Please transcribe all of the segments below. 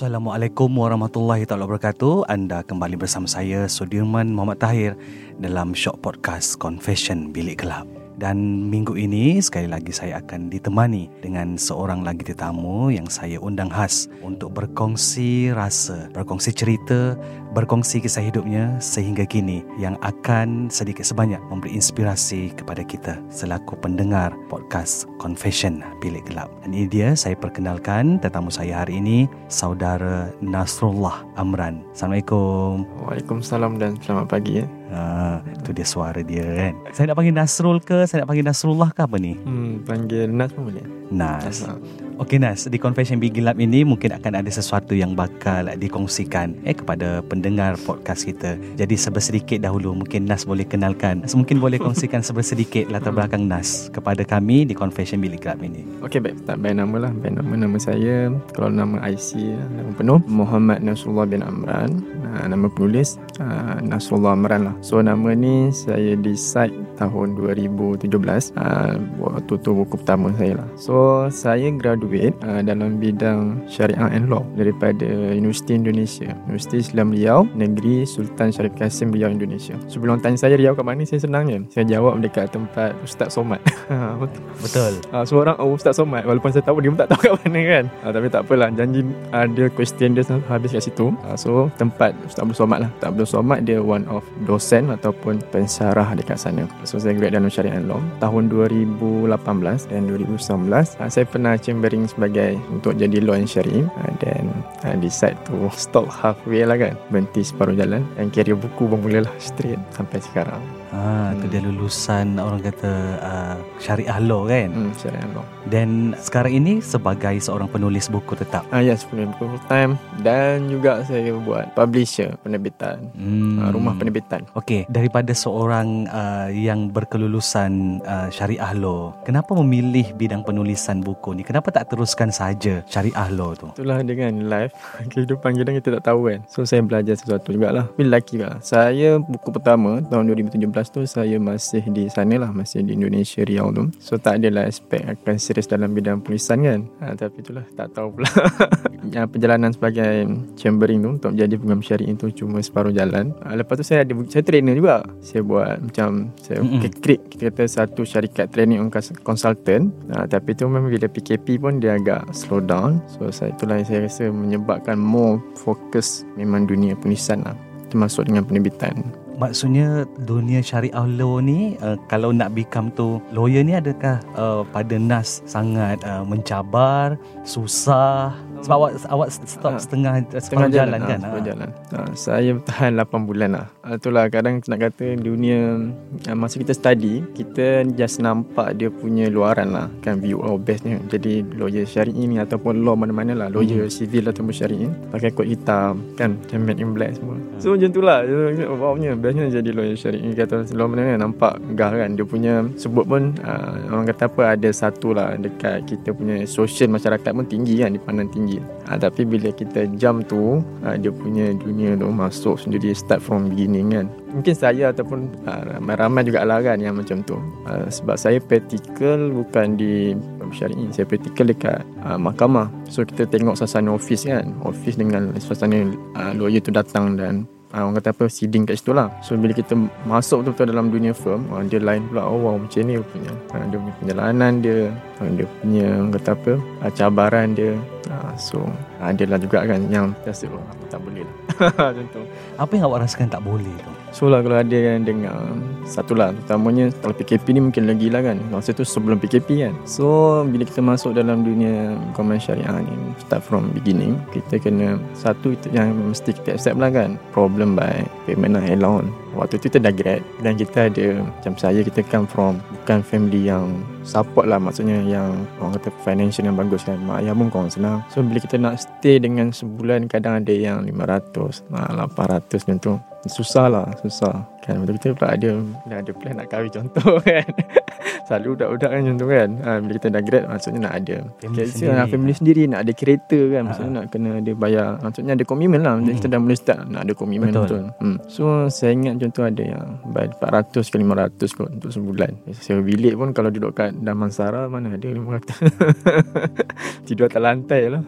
Assalamualaikum warahmatullahi taala wabarakatuh. Anda kembali bersama saya Sudirman Muhammad Tahir dalam Shock Podcast Confession Bilik Gelap. Dan minggu ini sekali lagi saya akan ditemani dengan seorang lagi tetamu yang saya undang khas untuk berkongsi rasa, berkongsi cerita, berkongsi kisah hidupnya sehingga kini yang akan sedikit sebanyak memberi inspirasi kepada kita selaku pendengar podcast Confession Bilik Gelap. Dan ini dia saya perkenalkan tetamu saya hari ini, saudara Nasrullah Amran. Assalamualaikum. Waalaikumsalam dan selamat pagi ya. Ha, tu dia suara dia kan. Saya nak panggil Nasrul ke? Saya nak panggil Nasrullah ke apa ni? Hmm, panggil Nas pun boleh. Nas. Nas. Okey Nas, di Confession Big Gelap ini mungkin akan ada sesuatu yang bakal dikongsikan eh kepada pendengar podcast kita. Jadi sebersedikit dahulu mungkin Nas boleh kenalkan. Mungkin boleh kongsikan sebersedikit latar belakang Nas kepada kami di Confession Big Gelap ini. Okey baik, tak baik nama lah. Baik nama nama saya. Kalau nama IC nama penuh Muhammad Nasrullah bin Amran. Uh, nama penulis uh, Nasrullah Amran lah. So nama ni saya decide tahun 2017 uh, waktu tu buku pertama saya lah. So saya graduate uh, dalam bidang syariah and law daripada Universiti Indonesia, Universiti Islam Riau, Negeri Sultan Syarif Kasim Riau Indonesia. Sebelum tanya saya Riau kat mana, saya senang je. Saya jawab dekat tempat Ustaz Somad. Betul. Uh, semua orang oh Ustaz Somad walaupun saya tahu dia pun tak tahu kat mana kan. Uh, tapi tak apalah janji ada question dia habis kat situ. Uh, so tempat Ustaz Abdul Somad lah. Ustaz Abdul Somad dia one of dosen ataupun pensyarah dekat sana. So saya grad dalam syariah and law tahun 2018 dan 2019 uh, saya pernah chambering sebagai untuk jadi law and syari uh, dan uh, decide to stop halfway lah kan. Berhenti separuh jalan dan carry buku pun mulalah straight sampai sekarang. Ha, tu dia lulusan orang kata uh, syariah law kan. Hmm, syariah law. Dan sekarang ini sebagai seorang penulis buku tetap. Ah yes, penulis buku full time dan juga saya buat publisher penerbitan. Hmm. Uh, rumah penerbitan. Okey, daripada seorang uh, yang berkelulusan uh, syariah law, kenapa memilih bidang penulisan buku ni? Kenapa tak teruskan saja syariah law tu? Itulah dengan life kehidupan kita kita tak tahu kan. So saya belajar sesuatu jugalah. Tapi lelaki juga. Saya buku pertama tahun 2017 tu saya masih di sana lah, masih di Indonesia Riau tu. So tak adalah aspek akan serius dalam bidang penulisan kan. Ha, tapi itulah tak tahu pula. ya, perjalanan sebagai chambering tu untuk menjadi pengam syariah tu cuma separuh jalan. Ha, lepas tu saya ada saya trainer juga. Saya buat macam saya Mm-mm. create kita kata satu syarikat training on consultant. Ha, tapi tu memang bila PKP pun dia agak slow down. So saya itulah yang saya rasa menyebabkan more fokus memang dunia penulisan lah termasuk dengan penerbitan. Maksudnya dunia syariah law ni uh, kalau nak become tu lawyer ni adakah uh, pada nas sangat uh, mencabar, susah sebab awak awak stop Ah, setengah setengah jalan, ah, kan? Setengah Ah. jalan. Ah, saya bertahan 8 bulan lah. Ah, itulah kadang nak kata dunia ah, masa kita study, kita just nampak dia punya luaran lah. Kan view our best ni. Jadi lawyer syari'i ni ataupun law mana-mana lah. Lawyer Hmm. civil ataupun syari'i. Pakai kot hitam. Kan macam men in black semua. Hmm. So macam tu lah. Wow nya bestnya jadi lawyer syari'i. Kata law mana nampak gah kan. Dia punya sebut pun ah, orang kata apa ada satu lah dekat kita punya social masyarakat pun tinggi kan. Dipandang tinggi. Ah, tapi bila kita jump tu ah, dia punya dunia tu masuk sendiri start from beginning kan. Mungkin saya ataupun ah, ramai-ramai juga lah kan yang macam tu. Ah, sebab saya practical bukan di syari'i saya practical dekat ah, mahkamah. So kita tengok suasana office kan. Office dengan suasana ah, lawyer tu datang dan uh, orang kata apa seeding kat situ lah. So bila kita masuk betul-betul dalam dunia firm uh, dia lain pula oh wow macam ni rupanya. Uh, dia punya perjalanan dia dia punya kata apa uh, cabaran dia. Uh, so adalah juga kan yang rasa oh, aku tak boleh lah. Macam tu. Apa yang awak rasakan tak boleh tu? So lah kalau ada yang dengar Satu lah Terutamanya Kalau PKP ni mungkin lagi lah kan. Masa tu sebelum PKP kan. So bila kita masuk dalam dunia Komen syariah ni Start from beginning Kita kena Satu yang mesti kita accept lah kan. Problem by payment lah allowance Waktu tu kita dah grad Dan kita ada Macam saya kita come from Bukan family yang Support lah. Maksudnya yang Orang kata financial yang bagus kan. Mak ayah pun kurang senang So bila kita nak stay dengan sebulan Kadang ada yang 500 nah, 800 macam tu Susah lah Susah. Kan betul kita pula ada Dah ada plan nak kahwin contoh kan. Selalu budak-budak kan tu kan. Ha, Bila kita dah grad Maksudnya nak ada Family okay, sendiri. nak family sendiri Nak ada kereta kan Maksudnya nak kena ada bayar Maksudnya ada komitmen lah. Maksudnya Hmm. kita dah mula start Nak ada komitmen Betul. betul, Hmm. So saya ingat contoh ada yang Bayar 400 ke 500 kot Untuk sebulan. Sewa bilik pun Kalau duduk kat Damansara Mana ada 500 Tidur atas lantai lah.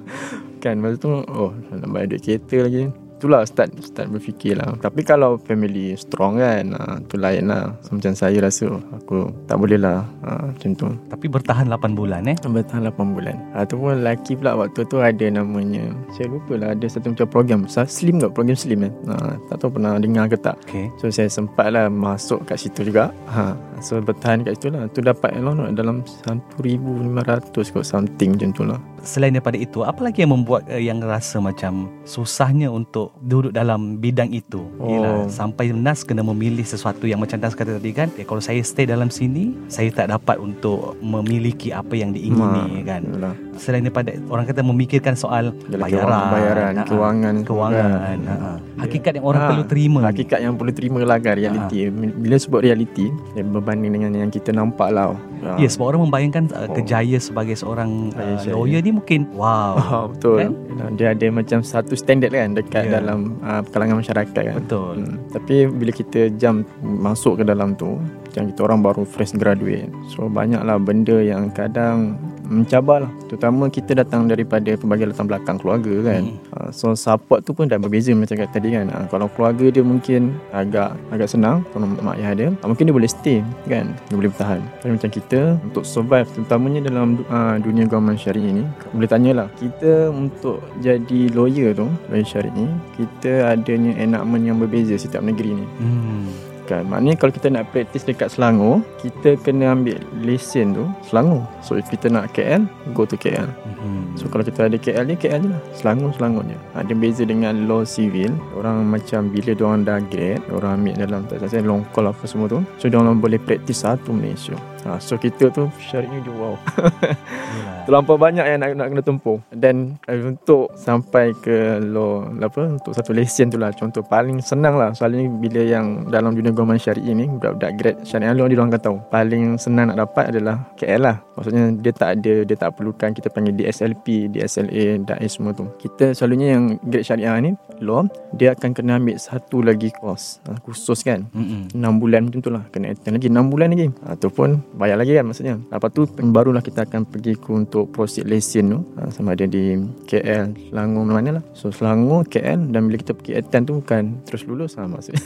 Kan Lepas tu Oh nak bayar duit kereta lagi Itulah start Start berfikir lah Tapi kalau family strong kan ha, Tu lain lah. So, Macam saya rasa Aku tak boleh lah ha, Macam tu. Tapi bertahan 8 bulan eh. Bertahan 8 bulan. Ataupun lelaki pula Waktu tu ada namanya Saya lupa lah Ada satu macam program. Slim kot Program Slim kan ha, Tak tahu pernah dengar ke tak. Okay. So saya sempat lah Masuk kat situ juga. Ha. So bertahan kat situ lah. Tu dapat allowance dalam 1,500 kot Something macam tu lah. Selain daripada itu, apa lagi yang membuat uh, yang rasa macam susahnya untuk duduk dalam bidang itu? Oh. Ialah sampai Nas kena memilih sesuatu yang macam Nas kata tadi kan, eh, kalau saya stay dalam sini, saya tak dapat untuk memiliki apa yang diingini Ma, kan. Yalah. Selain daripada orang kata memikirkan soal Yalah, bayaran, kewangan, bayaran, ha, kewangan, kewangan, ha, ha. hakikat yang orang Ha, perlu terima. ni. Hakikat yang perlu terima lah kan Reality Bila sebut reality eh, Berbanding dengan yang kita nampak lah ha. Ya, sebab orang membayangkan uh, Oh. kejaya sebagai seorang uh, lawyer ni mungkin wow. Betul Kan? Dia ada macam satu standard kan Dekat Ya. dalam uh, kalangan masyarakat kan Betul. Hmm. Tapi bila kita jam masuk ke dalam tu Macam kita orang baru fresh graduate So banyaklah benda yang kadang mencabar lah Terutama kita datang daripada pelbagai latar belakang keluarga kan. Hmm. uh, So support tu pun dah berbeza macam kata tadi kan. Uh, Kalau keluarga dia mungkin agak agak senang Kalau mak ayah dia uh, Mungkin dia boleh stay kan. Dia boleh bertahan. Tapi macam kita Untuk survive Terutamanya dalam uh, dunia government syariah ni Boleh tanyalah Kita untuk jadi lawyer tu Lawyer syariah ni Kita adanya enactment yang berbeza setiap negeri ni. Hmm. Kan? Maknanya kalau kita nak praktis dekat Selangor Kita kena ambil lesen tu Selangor. So if kita nak KL Go to KL Hmm. So kalau kita ada KL ni KL je lah. Selangor Selangor je Ada beza dengan law civil. Orang macam bila diorang dah grade Orang ambil dalam tak saya long call apa semua tu. So diorang boleh praktis satu Malaysia ha, So kita tu syariah ni wow. Terlampau banyak yang nak, nak kena tempuh. Dan uh, untuk sampai ke law apa Untuk satu lesen tu lah Contoh paling senang lah Soalnya bila yang dalam dunia government syariah ni Budak-budak grade syariah law ni diorang akan tahu. Paling senang nak dapat adalah KL lah. Maksudnya dia tak ada Dia tak perlukan kita panggil DSLP DSLA DAI semua tu. Kita selalunya yang grade syariah ni Law Dia akan kena ambil satu lagi course uh, Khusus kan. Mm-mm. 6 bulan macam tu lah Kena attend lagi 6 bulan lagi. Ataupun bayar lagi kan maksudnya Lepas tu barulah kita akan pergi ke untuk proceed lesen tu ha, Sama ada di KL, Selangor mana lah So Selangor, KL Dan bila kita pergi attend tu bukan terus lulus lah maksudnya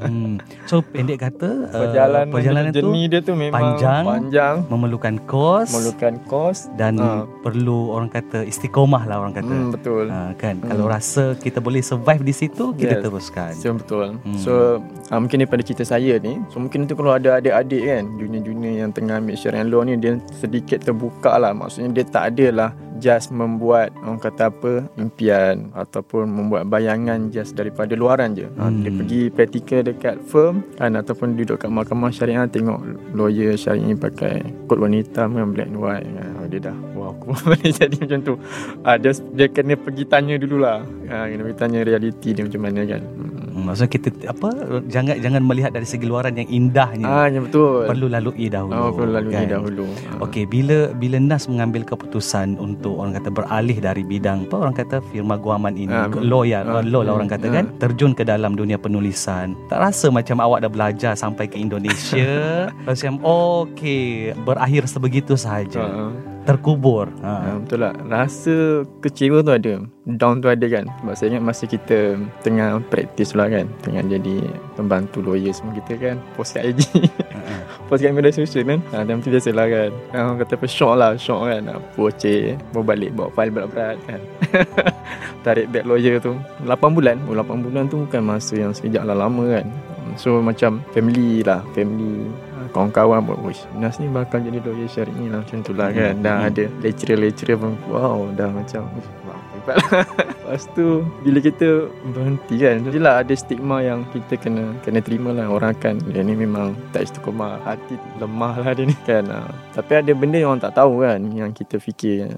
Hmm. So pendek kata uh, Perjalanan, perjalanan tu jenis dia tu memang panjang. panjang memerlukan kos Memerlukan kos dan Ah. perlu orang kata istiqomah lah orang kata. hmm, Betul Ha, kan Hmm. kalau rasa kita boleh survive di situ kita Yes. teruskan. So betul Hmm. hmm. So uh, Mungkin daripada cerita saya ni So mungkin tu kalau ada adik-adik kan Junior-junior yang tengah ambil syariah law ni Dia sedikit terbuka lah Maksudnya dia tak ada lah Just membuat Orang kata apa Impian Ataupun membuat bayangan Just daripada luaran je hmm. Hmm. Dia pergi praktikal dekat firm kan Ataupun duduk kat mahkamah syariah Tengok lawyer syariah ni pakai Kod hitam kan Black and white kan. Dia dah Wah aku boleh jadi macam tu ah, dia, dia kena pergi tanya dululah ah, Kena pergi tanya realiti dia macam mana kan hmm. Maksudnya kita apa jangan jangan melihat dari segi luaran yang indahnya. Ah, ya betul. Perlu lalui dahulu. Oh, perlu lalui kan? dahulu. Ah. Okey, bila bila Nas mengambil keputusan untuk orang kata beralih dari bidang apa orang kata firma guaman ini, Ah, law ya, ah, law lah orang kata ah. kan, terjun ke dalam dunia penulisan. Tak rasa macam awak dah belajar sampai ke Indonesia, macam okey, berakhir sebegitu sahaja. Ah, Terkubur. ah, Ha. betul lah. Rasa kecewa tu ada. Down tu ada kan. Sebab saya ingat masa kita tengah praktis lah kan. Tengah jadi pembantu lawyer semua kita kan. Post kat IG. Post kat media sosial kan ha, Time tu biasalah kan ha, Orang kata apa Syok lah Syok kan ha, Poceh Bawa balik Bawa file berat-berat kan Tarik beg lawyer tu 8 bulan oh, 8 bulan tu bukan masa yang sekejap lah lama kan So macam Family lah Family ha, Kawan-kawan pun Wish Nas ni bakal jadi lawyer syari'i lah. Macam tu lah kan. Dah Hmm. ada Lecturer-lecturer pun Wow Dah macam wish, Wow hebat lah. Lepas tu Bila kita Berhenti kan Yelah ada stigma yang Kita kena Kena terima lah. Orang akan Dia ni memang Tak istiqomah Hati lemah lah dia ni. Kan ha. Tapi ada benda yang orang tak tahu kan Yang kita fikir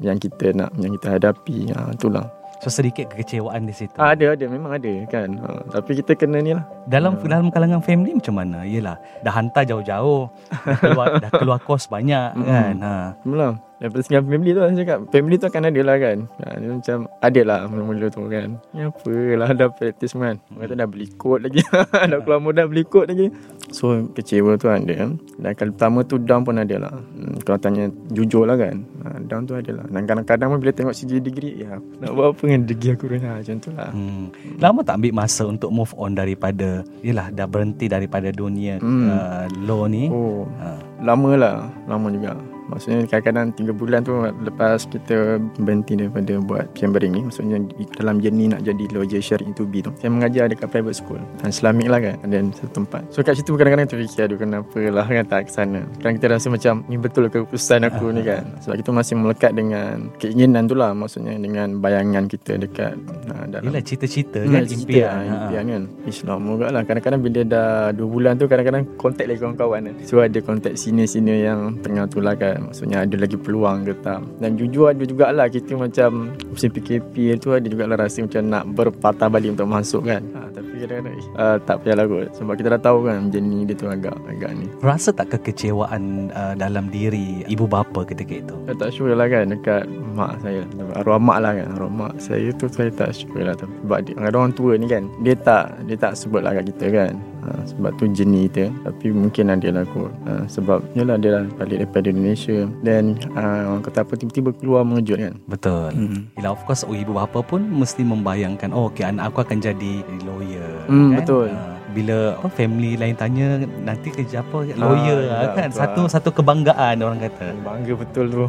Yang kita nak Yang kita hadapi ha, Itulah So sedikit kekecewaan di situ. ha, Ada ada Memang ada kan ha. Tapi kita kena ni lah Dalam dalam kalangan family macam mana? Yelah, dah hantar jauh-jauh, dah keluar dah keluar kos banyak Mm-mm. kan. Ha. Mula Daripada segi family tu Saya cakap Family tu akan ada lah kan. Ha, Dia macam Ada lah mula-mula tu kan. Ni apa lah Dah practice man. Orang kata dah beli kod lagi. Dah keluar modal beli kod lagi. So kecewa tu ada kan. Dan kali pertama tu Down pun ada lah. Hmm, Kalau tanya Jujur lah kan. Ha, Down tu ada lah. Dan kadang-kadang pun Bila tengok CJ degree Ya nak buat apa dengan degree aku ni ha, Macam tu lah. Hmm. Lama tak ambil masa untuk move on daripada Yelah dah berhenti daripada dunia Hmm. uh, law ni? Oh. Ha. Lama lah. Lama juga Maksudnya kadang-kadang 3 bulan tu Lepas kita berhenti daripada buat chambering ni Maksudnya dalam journey nak jadi lawyer syari'i to be tu. Saya mengajar dekat private school. Dan Islamic lah kan Dan satu tempat. So kat situ kadang-kadang terfikir Aduh kenapa lah kan tak ke sana? Kadang kita rasa macam Ni betul ke keputusan aku ni kan? Sebab kita masih melekat dengan Keinginan tu lah Maksudnya dengan bayangan kita dekat uh, dalam Yelah cita-cita Hmm, kan cerita impian. Ha. impian kan. Ish lama juga lah. Kadang-kadang bila dah 2 bulan tu Kadang-kadang kontak lagi kawan-kawan kan. So ada kontak senior-senior yang Tengah tu lah kan Maksudnya ada lagi peluang ke tak? Dan jujur ada jugalah Kita macam Musim PKP tu Ada jugalah rasa macam Nak berpatah balik untuk masuk kan? Ha, Tapi kadang-kadang uh, Tak payahlah kot. Sebab kita dah tahu kan Jenis dia tu agak Agak ni. Rasa tak kekecewaan uh, dalam diri ibu bapa ketika itu? Saya tak sure lah kan Dekat mak saya. Arwah mak lah kan Arwah mak saya tu Saya tak sure lah Sebab dia, ada orang tua ni kan Dia tak Dia tak sebut lah kat kita kan ha, Sebab tu jenis dia Tapi mungkin ada lah kot ha, Sebab Yalah dia lah Balik daripada Indonesia Dan ha, Orang kata apa Tiba-tiba keluar mengejut kan Betul. Hmm. Yelah of course ibu bapa pun mesti membayangkan oh okay anak aku akan jadi lawyer Hmm, kan? betul. Ah, bila apa family lain tanya nanti kerja apa lawyer Ah, ah, ya, kan betul satu ah. satu kebanggaan orang kata. Bangga betul tu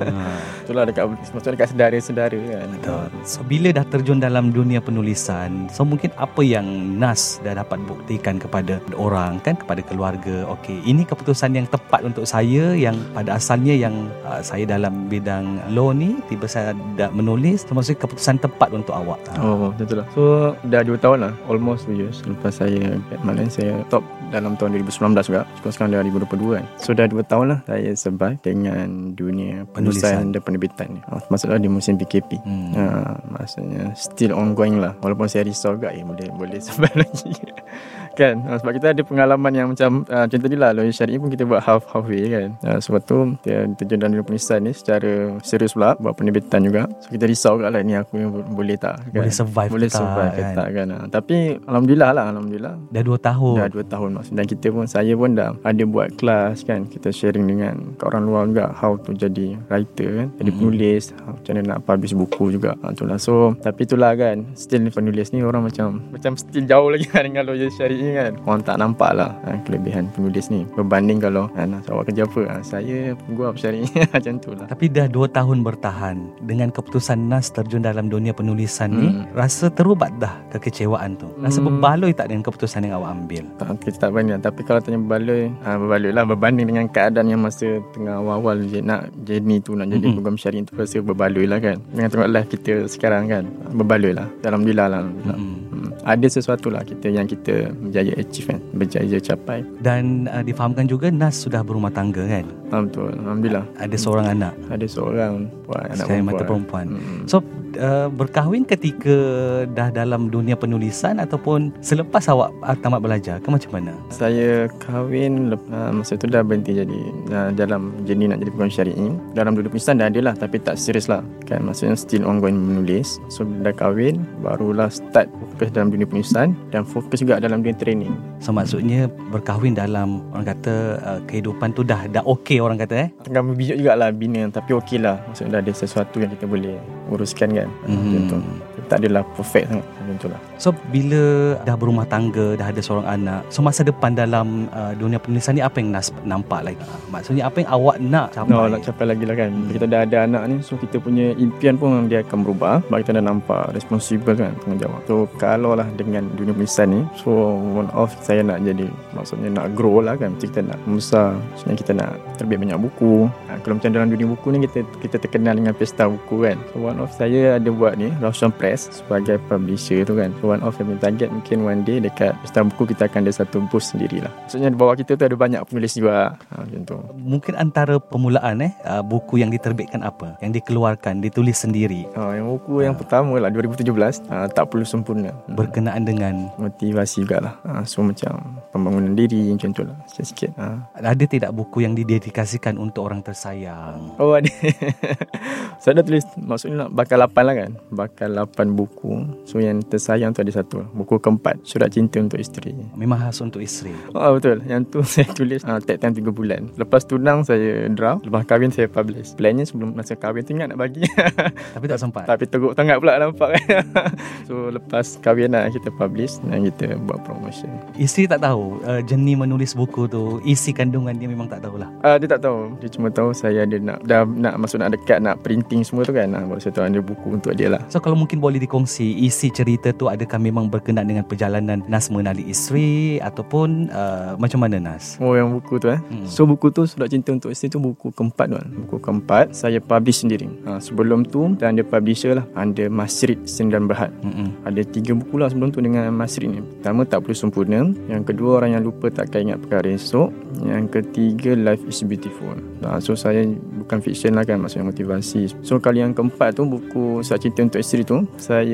Ah, Itulah dekat Maksudnya dekat sedara-sedara kan Betul. So bila dah terjun dalam dunia penulisan, so mungkin apa yang Nas dah dapat buktikan kepada orang kan kepada keluarga. Okey, ini keputusan yang tepat untuk saya yang pada asalnya yang uh, saya dalam bidang law ni tiba saya dah menulis termasuk keputusan tepat untuk awak. Ah. Oh tu lah So dah 2 tahun lah Almost 2 years Lepas saya Kat Malaysia Saya top dalam tahun 2019 juga. Cuma sekarang dah 2022 kan. So dah 2 tahun lah Saya survive Dengan dunia Penulisan. Penulisan. Dan penerbitan ni. Oh, Maksudnya di musim PKP Hmm. Ha, maksudnya still ongoing lah. Walaupun saya risau juga Eh boleh boleh survive lagi Kan ha, Sebab kita ada pengalaman yang macam uh, Macam tadi lah Lawyer syari'i pun kita buat half halfway kan ha, Sebab tu Kita terjun dalam dunia penulisan ni Secara serius pula Buat penerbitan juga So kita risau juga lah Ni aku yang bo- boleh tak kan? Boleh survive Boleh tak, survive kan? tak kan ha. Tapi Alhamdulillah lah Alhamdulillah Dah dua tahun. Dah 2 tahun maksud Dan kita pun Saya pun dah Ada buat kelas kan Kita sharing dengan Kat orang luar juga How to jadi writer kan Jadi Mhm. penulis Macam mana nak publish buku juga ha, Itulah So Tapi itulah kan Still penulis ni Orang macam Macam still jauh lagi Dengan lawyer syari'i kan Orang tak nampak lah ha, Kelebihan penulis ni Berbanding kalau ha, Nak awak kerja apa ha, Saya Gua syari'i Macam tu lah Tapi dah dua tahun bertahan dengan keputusan Nas terjun dalam dunia penulisan ni, Hmm. rasa terubat dah kekecewaan tu. Rasa Hmm. berbaloi tak dengan keputusan yang awak ambil? tak, kita tak lah. Tapi kalau tanya berbaloi ha, Berbaloi lah Berbanding dengan keadaan yang masa Tengah awal-awal je Nak journey tu Nak jadi Mm-mm. program syariah tu Rasa berbaloi lah kan Dengan tengok live kita sekarang kan Berbaloi lah Alhamdulillah lah Alhamdulillah. Hmm. Ada sesuatu lah kita Yang kita berjaya achieve kan Berjaya capai Dan uh, difahamkan juga Nas sudah berumah tangga kan? ha, Betul Alhamdulillah Ada seorang anak, Ada seorang puan, Anak sekali mata perempuan perempuan. Hmm. So uh, berkahwin ketika dah dalam dunia penulisan ataupun selepas awak uh, tamat belajar ke macam mana? Saya kahwin uh, Masa tu dah berhenti jadi uh, Dalam jenis nak jadi program syari'i. Dalam dunia penulisan dah ada lah Tapi tak serius lah. Kan Maksudnya still ongoing menulis. So bila dah kahwin Barulah start fokus dalam dunia penulisan Dan fokus juga dalam dunia training. So maksudnya berkahwin dalam orang kata uh, kehidupan tu dah dah okey orang kata eh. Tengah membijak jugalah bina Tapi okey lah Maksudnya dah ada sesuatu yang kita boleh uruskan kan Mhm. macam tu tak adalah perfect sangat macam tu lah. So bila dah berumah tangga, dah ada seorang anak, so masa depan dalam uh, dunia penulisan ni apa yang Nas nampak lagi? Uh, maksudnya apa yang awak nak capai? No, nak capai lagi lah kan. Bila kita dah ada anak ni So kita punya impian pun Dia akan berubah. Sebab kita dah nampak Responsible kan Tanggungjawab. So kalau lah dengan dunia penulisan ni So one off Saya nak jadi Maksudnya nak grow lah kan. Macam kita nak membesar Maksudnya kita nak Terbit banyak buku. Ha, Kalau macam dalam dunia buku ni Kita kita terkenal dengan pesta buku kan. So one off saya ada buat ni Roshan Press Sebagai publisher tu kan So one saya punya target Mungkin one day Dekat pesta buku Kita akan ada satu booth sendiri lah Maksudnya di bawah kita tu Ada banyak penulis juga ha, Macam tu Mungkin antara permulaan eh uh, buku yang diterbitkan apa? Yang dikeluarkan, ditulis sendiri Ha, yang buku yang pertama lah 2017 ha, tak perlu sempurna. Hmm. berkenaan dengan Motivasi jugalah. Ha, so macam pembangunan diri macam tu lah sikit-sikit. Ha. ada tidak buku yang didedikasikan untuk orang tersayang? Oh ada. saya dah tulis maksudnya nak bakal 8 lah kan. Bakal 8 buku. So yang tersayang tu ada satu. Buku keempat Surat Cinta untuk Isteri. Memang khas untuk isteri. Oh betul. Yang tu saya tulis uh, take time 3 bulan. Lepas tunang saya draft. Lepas kahwin saya publish. Plannya sebelum masa kahwin tu ingat nak bagi. Tapi tak sempat. Tapi teruk sangat pula nampak kan. so lepas kahwin lah kita publish dan kita buat promotion. Isteri tak tahu uh, jenis menulis buku tu, isi kandungan dia memang tak tahulah. Uh, dia tak tahu. Dia cuma tahu saya ada nak dah nak masuk nak dekat nak printing semua tu kan. Uh, baru saya tahu ada buku untuk dia lah. So kalau mungkin boleh dikongsi isi cerita tu adakah memang berkenaan dengan perjalanan Nas mengenali isteri ataupun uh, macam mana Nas? Oh yang buku tu eh. Hmm. So buku tu Surat Cinta Untuk Isteri tu buku keempat tu kan. Buku keempat saya publish sendiri. Uh, sebelum tu dan ada publisher lah. Under Masrid Sendan Berhad. Mm-mm. Ada tiga buku lah sebelum tu dengan Masrid ni. Pertama tak perlu sempurna. Yang kedua orang yang lupa takkan ingat perkara esok. Yang ketiga Life is Beautiful. Nah, so saya bukan fiction lah kan maksudnya motivasi. So kali yang keempat tu buku Surat Cinta Untuk Isteri tu saya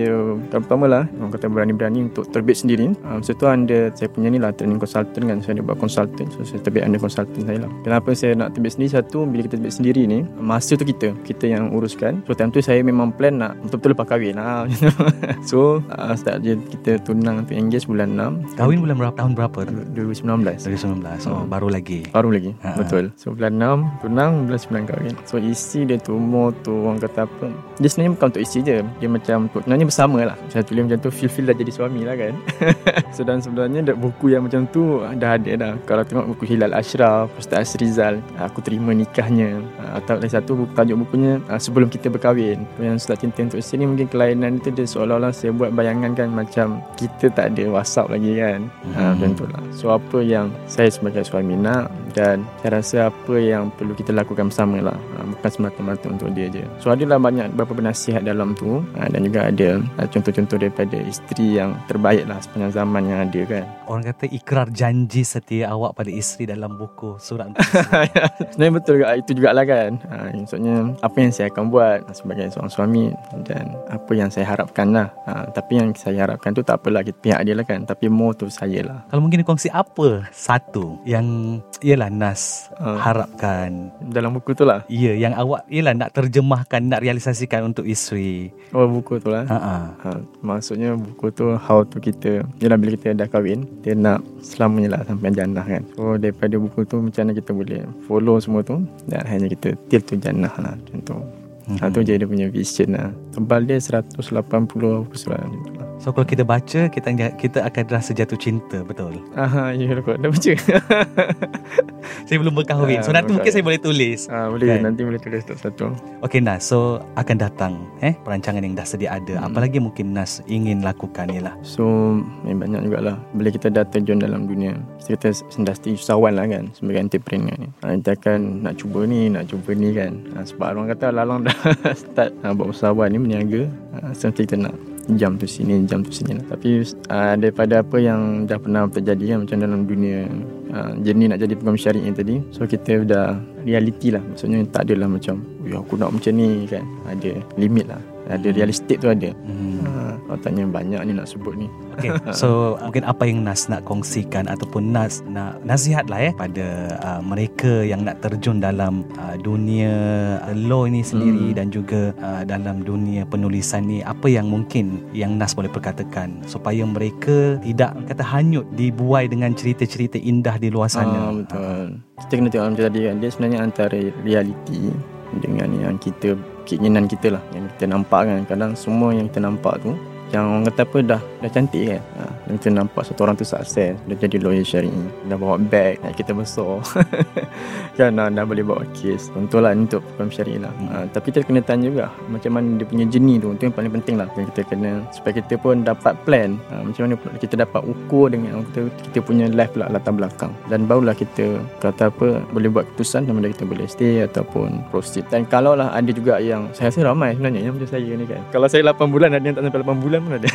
kali pertama lah orang kata berani-berani untuk terbit sendiri. Uh, masa tu under saya punya ni lah training consultant kan. Saya ada buat consultant. So saya terbit under consultant saya lah. Kenapa saya nak terbit sendiri? Satu bila kita terbit sendiri ni masa tu kita kita yang uruskan. So time tu saya memang plan nak betul-betul lepas kahwin lah. so uh, start je kita tunang untuk engage bulan 6 Kahwin bulan berapa tahun berapa tu? 2019 2019. Oh, Hmm. baru lagi. Baru lagi Ha. Betul So bulan 6 Tunang Bulan 9 kahwin So isi dia tu Umur tu Orang kata apa Dia sebenarnya bukan untuk isi je. Dia macam untuk Sebenarnya bersama lah. Saya tulis macam tu Feel-feel dah jadi suami lah kan. So dan sebenarnya Buku yang macam tu Dah ada dah. Kalau tengok buku Hilal Ashraf Ustaz Asrizal Aku terima nikahnya. Ah, Atau lagi satu buku, Tajuk bukunya ah, Sebelum kita berkahwin. Yang Surat Cinta Untuk Isteri ni Mungkin kelainan itu Dia seolah-olah Saya buat bayangan kan Macam Kita tak ada whatsapp lagi kan. Hmm. ha, Macam tu lah. So apa yang Saya sebagai suami nak Dan saya rasa apa yang Perlu kita lakukan bersama lah ha, Bukan semata-mata untuk dia je. So adalah banyak Beberapa nasihat dalam tu. Ha, Dan juga ada ha, Contoh-contoh daripada Isteri yang terbaik lah Sepanjang zaman yang ada kan. Orang kata ikrar janji setia awak pada isteri dalam buku surat isteri. Sebenarnya betul juga. Itu jugalah kan. Ha, Maksudnya Apa yang saya akan buat Sebagai seorang suami Dan apa yang saya harapkan lah. Tapi yang saya harapkan tu Tak apalah Pihak dia lah kan. Tapi more tu saya lah. Kalau mungkin dikongsi apa? Satu yang ialah Nas Ah. harapkan. Dalam buku tu lah Ya, yang awak ialah nak terjemahkan, nak realisasikan untuk isteri. Oh buku tu lah. Ha ah. Ha, maksudnya buku tu how to kita Yalah bila kita dah kahwin Dia nak selamanya lah sampai jannah kan. So daripada buku tu macam mana kita boleh follow semua tu Dan hanya kita till to jannah lah macam tu. Ha, tu je dia punya vision lah. Tebal dia 180 apa surat macam tu. lah So kalau kita baca, kita kita akan rasa jatuh cinta, betul. Aha, ya kot Dah baca Saya belum berkahwin. So Ah, nanti mungkin saya boleh tulis. ha, Boleh Kan? nanti boleh tulis satu-satu Okey Nas, so akan datang eh perancangan yang dah sedia ada. Hmm. Apa lagi mungkin Nas ingin lakukan ialah So eh, banyak jugalah Bila kita dah terjun dalam dunia Kita industri usahawan lah kan Sebagai entrepreneur ni ha, Kita akan nak cuba ni Nak cuba ni kan ha, Sebab orang kata lalang dah start ha, Buat usahawan ni berniaga ha, So kita nak jam tu sini Jam tu sini lah. Tapi uh, daripada apa yang dah pernah terjadi kan Macam dalam dunia uh, Jenis nak jadi pegawai syariah tadi So kita dah reality lah. Maksudnya tak adalah macam Ya aku nak macam ni kan Ada limit lah Ada realistik tu ada hmm. Ha, kalau tanya banyak ni nak sebut ni. Okay, so mungkin apa yang Nas nak kongsikan ataupun Nas nak nasihat lah eh pada uh, mereka yang nak terjun dalam uh, dunia uh, law ini sendiri Hmm. dan juga uh, dalam dunia penulisan ni apa yang mungkin yang Nas boleh perkatakan supaya mereka tidak kata hanyut dibuai dengan cerita-cerita indah di luar sana. Ah, betul. Kita kena tengok macam tadi kan. Dia sebenarnya antara reality dengan yang kita keinginan kita lah yang kita nampak kan. Kadang semua yang kita nampak tu yang orang kata apa dah dah cantik kan? Ha, kita nampak satu orang tu sukses dah jadi lawyer syari'i dah bawa bag ha, kita besar. Kan dah, dah boleh bawa kes. Contohlah untuk program syari'i lah. Ha, tapi kita kena tanya juga macam mana dia punya jenis tu? Itu yang paling penting lah. Yang kita kena supaya kita pun dapat plan. Ha, macam mana kita dapat ukur dengan orang kita, kita punya life lah latar belakang. Dan barulah kita kata apa boleh buat keputusan sama kita boleh stay ataupun proceed. Dan kalau lah ada juga yang saya rasa ramai sebenarnya yang macam saya ni kan. Kalau saya 8 bulan ada yang tak sampai 8 bulan pun ada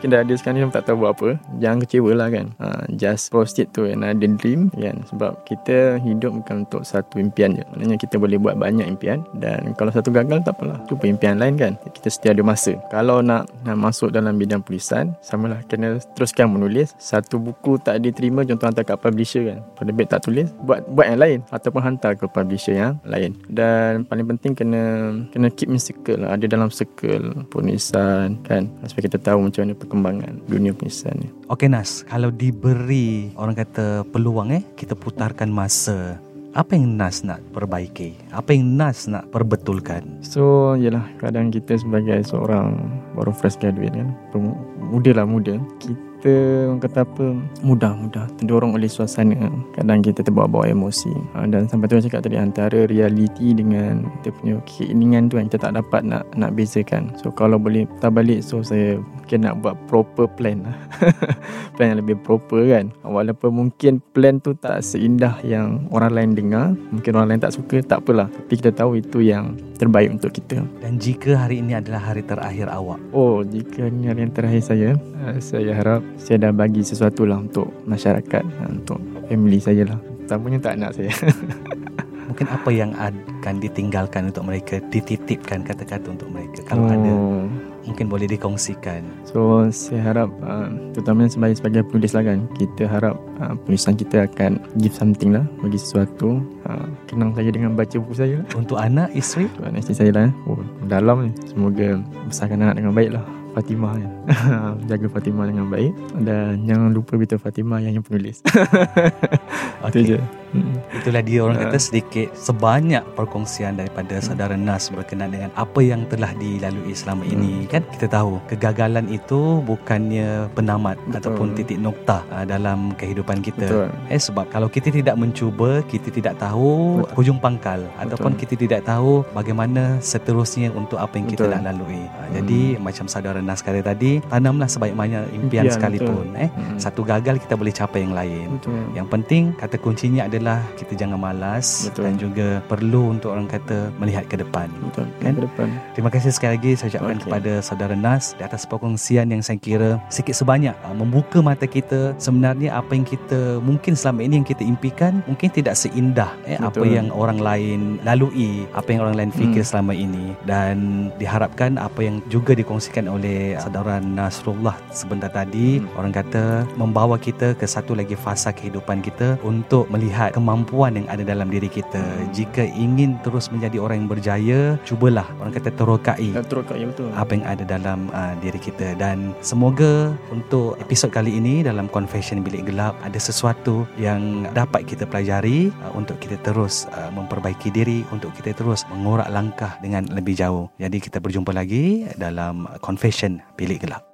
Kita ada sekarang ni tak tahu buat apa. Jangan kecewa lah kan. Ha, Just proceed to another dream kan. Sebab kita hidup bukan untuk satu impian je. Maknanya kita boleh buat banyak impian Dan kalau satu gagal tak apalah. Itu impian lain kan. Kita setia ada masa. Kalau nak, nak masuk dalam bidang tulisan Sama lah kena teruskan menulis. Satu buku tak diterima Contoh hantar kat publisher kan. Penerbit tak tulis Buat buat yang lain. Ataupun hantar ke publisher yang lain. Dan paling penting kena Kena keep in circle lah. Ada dalam circle penulisan kan supaya kita tahu macam mana perkembangan dunia penulisan ni. Okey Nas, kalau diberi orang kata peluang eh, kita putarkan masa apa yang Nas nak perbaiki? Apa yang Nas nak perbetulkan? So, yalah, kadang kita sebagai seorang baru fresh graduate kan, muda lah muda, kita kita orang kata apa mudah-mudah terdorong oleh suasana. Kadang kita terbawa-bawa emosi. Ha, dan sampai tu cakap tadi antara realiti dengan kita punya keinginan tu yang kita tak dapat nak nak bezakan. So kalau boleh tak balik so saya mungkin nak buat proper plan lah. Plan yang lebih proper kan. Walaupun mungkin plan tu tak seindah yang orang lain dengar. Mungkin orang lain tak suka tak apalah. Tapi kita tahu itu yang terbaik untuk kita. Dan jika hari ini adalah hari terakhir awak? Oh jika ini hari yang terakhir saya eh, saya harap saya dah bagi sesuatu lah untuk masyarakat untuk family saya lah. Tamunya tak nak saya. Mungkin apa yang akan ditinggalkan untuk mereka dititipkan kata-kata untuk mereka? Kalau oh. ada mungkin boleh dikongsikan. So saya harap uh, terutamanya sebagai sebagai penulis lah kan kita harap uh, penulisan kita akan give something lah bagi sesuatu. Uh, kenang saya dengan baca buku saya untuk anak isteri? Untuk anak isteri saya lah eh. oh, dalam ni. Semoga besarkan anak dengan baik lah Fatimah ya. Jaga Fatimah dengan baik Dan jangan lupa beritahu Fatimah yang yang penulis okay. Itu je Hmm. Itulah dia orang kata sedikit sebanyak perkongsian daripada hmm. saudara Nas berkenaan dengan apa yang telah dilalui selama hmm. ini kan kita tahu kegagalan itu bukannya penamat Betul. ataupun titik nokta uh, dalam kehidupan kita Betul. eh sebab kalau kita tidak mencuba kita tidak tahu Betul. hujung pangkal Betul. ataupun kita tidak tahu bagaimana seterusnya untuk apa yang kita Betul. nak lalui uh, hmm. jadi macam saudara Nas kata tadi tanamlah sebaik-baiknya impian, impian sekalipun Betul. eh hmm. satu gagal kita boleh capai yang lain Betul. yang penting kata kuncinya adalah adalah kita jangan malas Betul. dan juga perlu untuk orang kata melihat ke depan. Betul. Kan? Ke depan. Terima kasih sekali lagi saya ucapkan okay. kepada saudara Nas di atas perkongsian yang saya kira sikit sebanyak uh, membuka mata kita sebenarnya apa yang kita mungkin selama ini yang kita impikan mungkin tidak seindah eh, apa yang orang lain lalui, apa yang orang lain fikir hmm. selama ini dan diharapkan apa yang juga dikongsikan oleh saudara Nasrullah sebentar tadi hmm. orang kata membawa kita ke satu lagi fasa kehidupan kita untuk melihat kemampuan yang ada dalam diri kita. Jika ingin terus menjadi orang yang berjaya, cubalah orang kata terokai. Ya, terokai betul. Apa yang ada dalam uh, diri kita dan semoga untuk episod kali ini dalam Confession Bilik Gelap ada sesuatu yang dapat kita pelajari uh, untuk kita terus uh, memperbaiki diri, untuk kita terus mengorak langkah dengan lebih jauh. Jadi kita berjumpa lagi dalam Confession Bilik Gelap.